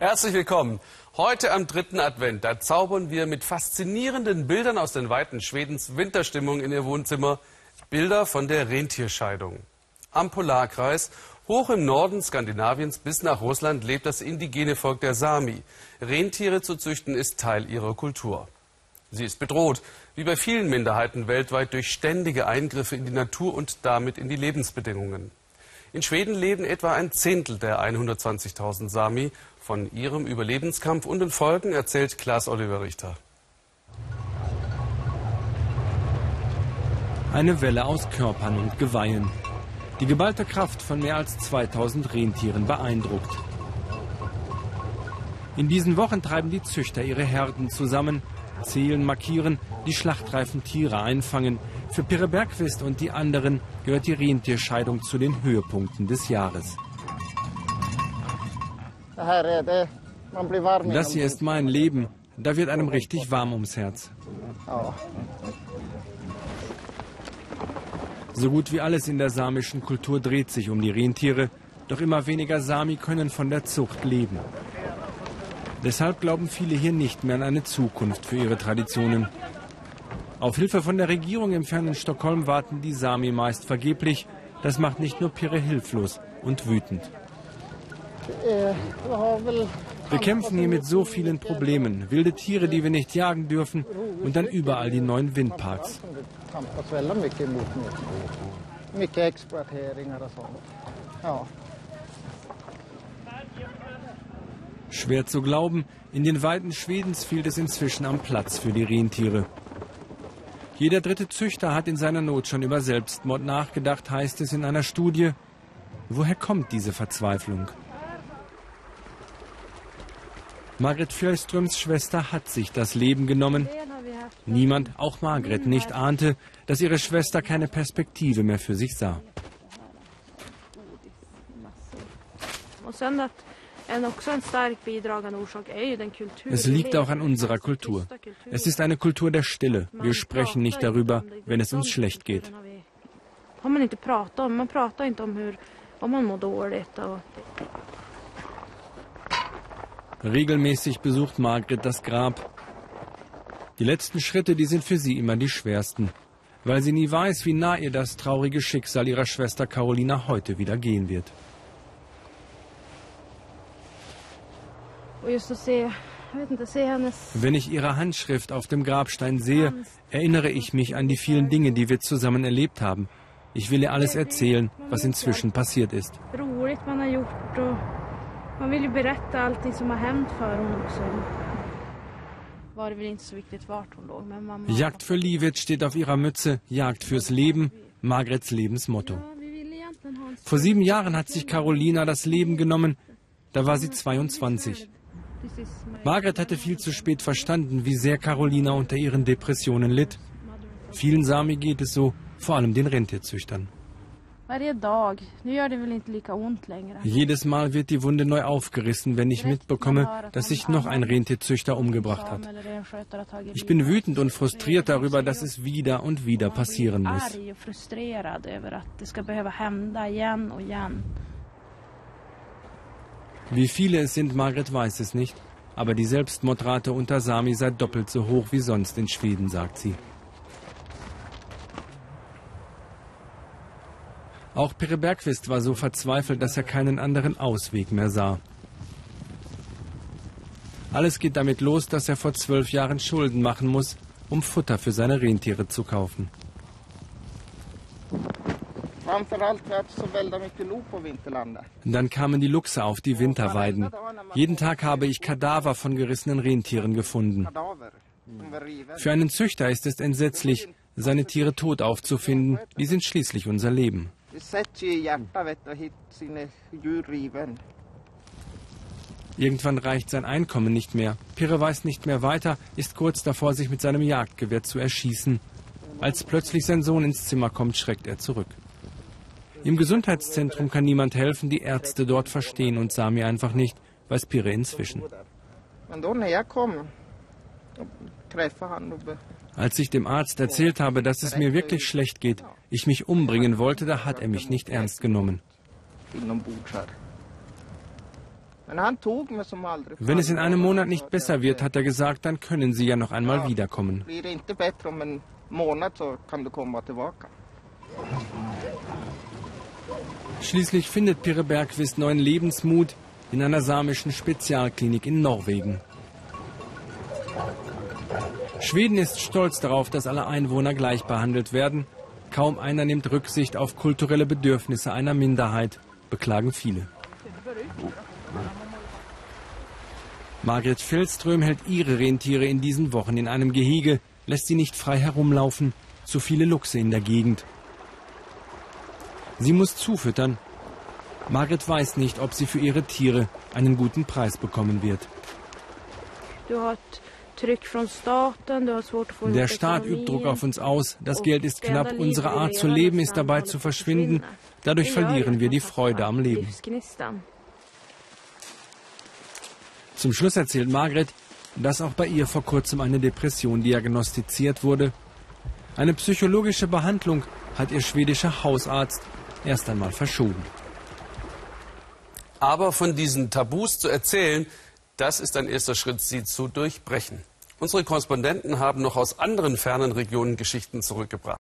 Herzlich willkommen. Heute am dritten Advent, da zaubern wir mit faszinierenden Bildern aus den Weiten Schwedens Winterstimmung in ihr Wohnzimmer. Bilder von der Rentierscheidung. Am Polarkreis, hoch im Norden Skandinaviens bis nach Russland, lebt das indigene Volk der Sami. Rentiere zu züchten ist Teil ihrer Kultur. Sie ist bedroht, wie bei vielen Minderheiten weltweit, durch ständige Eingriffe in die Natur und damit in die Lebensbedingungen. In Schweden leben etwa ein Zehntel der 120.000 Sami. Von ihrem Überlebenskampf und den Folgen erzählt Klaas Oliver Richter. Eine Welle aus Körpern und Geweihen. Die geballte Kraft von mehr als 2000 Rentieren beeindruckt. In diesen Wochen treiben die Züchter ihre Herden zusammen, zählen, markieren, die schlachtreifen Tiere einfangen. Für Pirre Bergquist und die anderen gehört die Rentierscheidung zu den Höhepunkten des Jahres. Das hier ist mein Leben. Da wird einem richtig warm ums Herz. So gut wie alles in der samischen Kultur dreht sich um die Rentiere, doch immer weniger Sami können von der Zucht leben. Deshalb glauben viele hier nicht mehr an eine Zukunft für ihre Traditionen. Auf Hilfe von der Regierung im fernen Stockholm warten die Sami meist vergeblich. Das macht nicht nur Pirre hilflos und wütend. Wir kämpfen hier mit so vielen Problemen. Wilde Tiere, die wir nicht jagen dürfen und dann überall die neuen Windparks. Schwer zu glauben, in den Weiten Schwedens fehlt es inzwischen am Platz für die Rentiere. Jeder dritte Züchter hat in seiner Not schon über Selbstmord nachgedacht, heißt es in einer Studie. Woher kommt diese Verzweiflung? Margret Fjellströms Schwester hat sich das Leben genommen. Niemand, auch Margret, nicht ahnte, dass ihre Schwester keine Perspektive mehr für sich sah. Es liegt auch an unserer Kultur. Es ist eine Kultur der Stille. Wir sprechen nicht darüber, wenn es uns schlecht geht. Regelmäßig besucht Margret das Grab. Die letzten Schritte, die sind für sie immer die schwersten, weil sie nie weiß, wie nah ihr das traurige Schicksal ihrer Schwester Carolina heute wieder gehen wird. Wenn ich ihre Handschrift auf dem Grabstein sehe, erinnere ich mich an die vielen Dinge, die wir zusammen erlebt haben. Ich will ihr alles erzählen, was inzwischen passiert ist. Jagd für Livet steht auf ihrer Mütze, Jagd fürs Leben, Margrets Lebensmotto. Vor sieben Jahren hat sich Carolina das Leben genommen, da war sie 22. Margret hatte viel zu spät verstanden, wie sehr Carolina unter ihren Depressionen litt. Vielen Sami geht es so, vor allem den Rentierzüchtern. Jedes Mal wird die Wunde neu aufgerissen, wenn ich mitbekomme, dass sich noch ein Rentierzüchter umgebracht hat. Ich bin wütend und frustriert darüber, dass es wieder und wieder passieren muss. Wie viele es sind, Margret weiß es nicht. Aber die Selbstmordrate unter Sami sei doppelt so hoch wie sonst in Schweden, sagt sie. Auch Pere Bergqvist war so verzweifelt, dass er keinen anderen Ausweg mehr sah. Alles geht damit los, dass er vor zwölf Jahren Schulden machen muss, um Futter für seine Rentiere zu kaufen. Dann kamen die Luchse auf die Winterweiden. Jeden Tag habe ich Kadaver von gerissenen Rentieren gefunden. Für einen Züchter ist es entsetzlich, seine Tiere tot aufzufinden. Die sind schließlich unser Leben. Irgendwann reicht sein Einkommen nicht mehr. Pirre weiß nicht mehr weiter, ist kurz davor, sich mit seinem Jagdgewehr zu erschießen. Als plötzlich sein Sohn ins Zimmer kommt, schreckt er zurück. Im Gesundheitszentrum kann niemand helfen, die Ärzte dort verstehen und Sami einfach nicht, weiß Pirre inzwischen. Als ich dem Arzt erzählt habe, dass es mir wirklich schlecht geht, ich mich umbringen wollte, da hat er mich nicht ernst genommen. Wenn es in einem Monat nicht besser wird, hat er gesagt, dann können Sie ja noch einmal wiederkommen. Schließlich findet Pirre Bergqvist neuen Lebensmut in einer samischen Spezialklinik in Norwegen. Schweden ist stolz darauf, dass alle Einwohner gleich behandelt werden. Kaum einer nimmt Rücksicht auf kulturelle Bedürfnisse einer Minderheit, beklagen viele. Margret Feldström hält ihre Rentiere in diesen Wochen in einem Gehege, lässt sie nicht frei herumlaufen, zu viele Luchse in der Gegend. Sie muss zufüttern. Margret weiß nicht, ob sie für ihre Tiere einen guten Preis bekommen wird. Der Staat übt Druck auf uns aus. Das Geld ist knapp. Unsere Art zu leben ist dabei zu verschwinden. Dadurch verlieren wir die Freude am Leben. Zum Schluss erzählt Margret, dass auch bei ihr vor kurzem eine Depression diagnostiziert wurde. Eine psychologische Behandlung hat ihr schwedischer Hausarzt erst einmal verschoben. Aber von diesen Tabus zu erzählen, das ist ein erster Schritt, sie zu durchbrechen. Unsere Korrespondenten haben noch aus anderen fernen Regionen Geschichten zurückgebracht.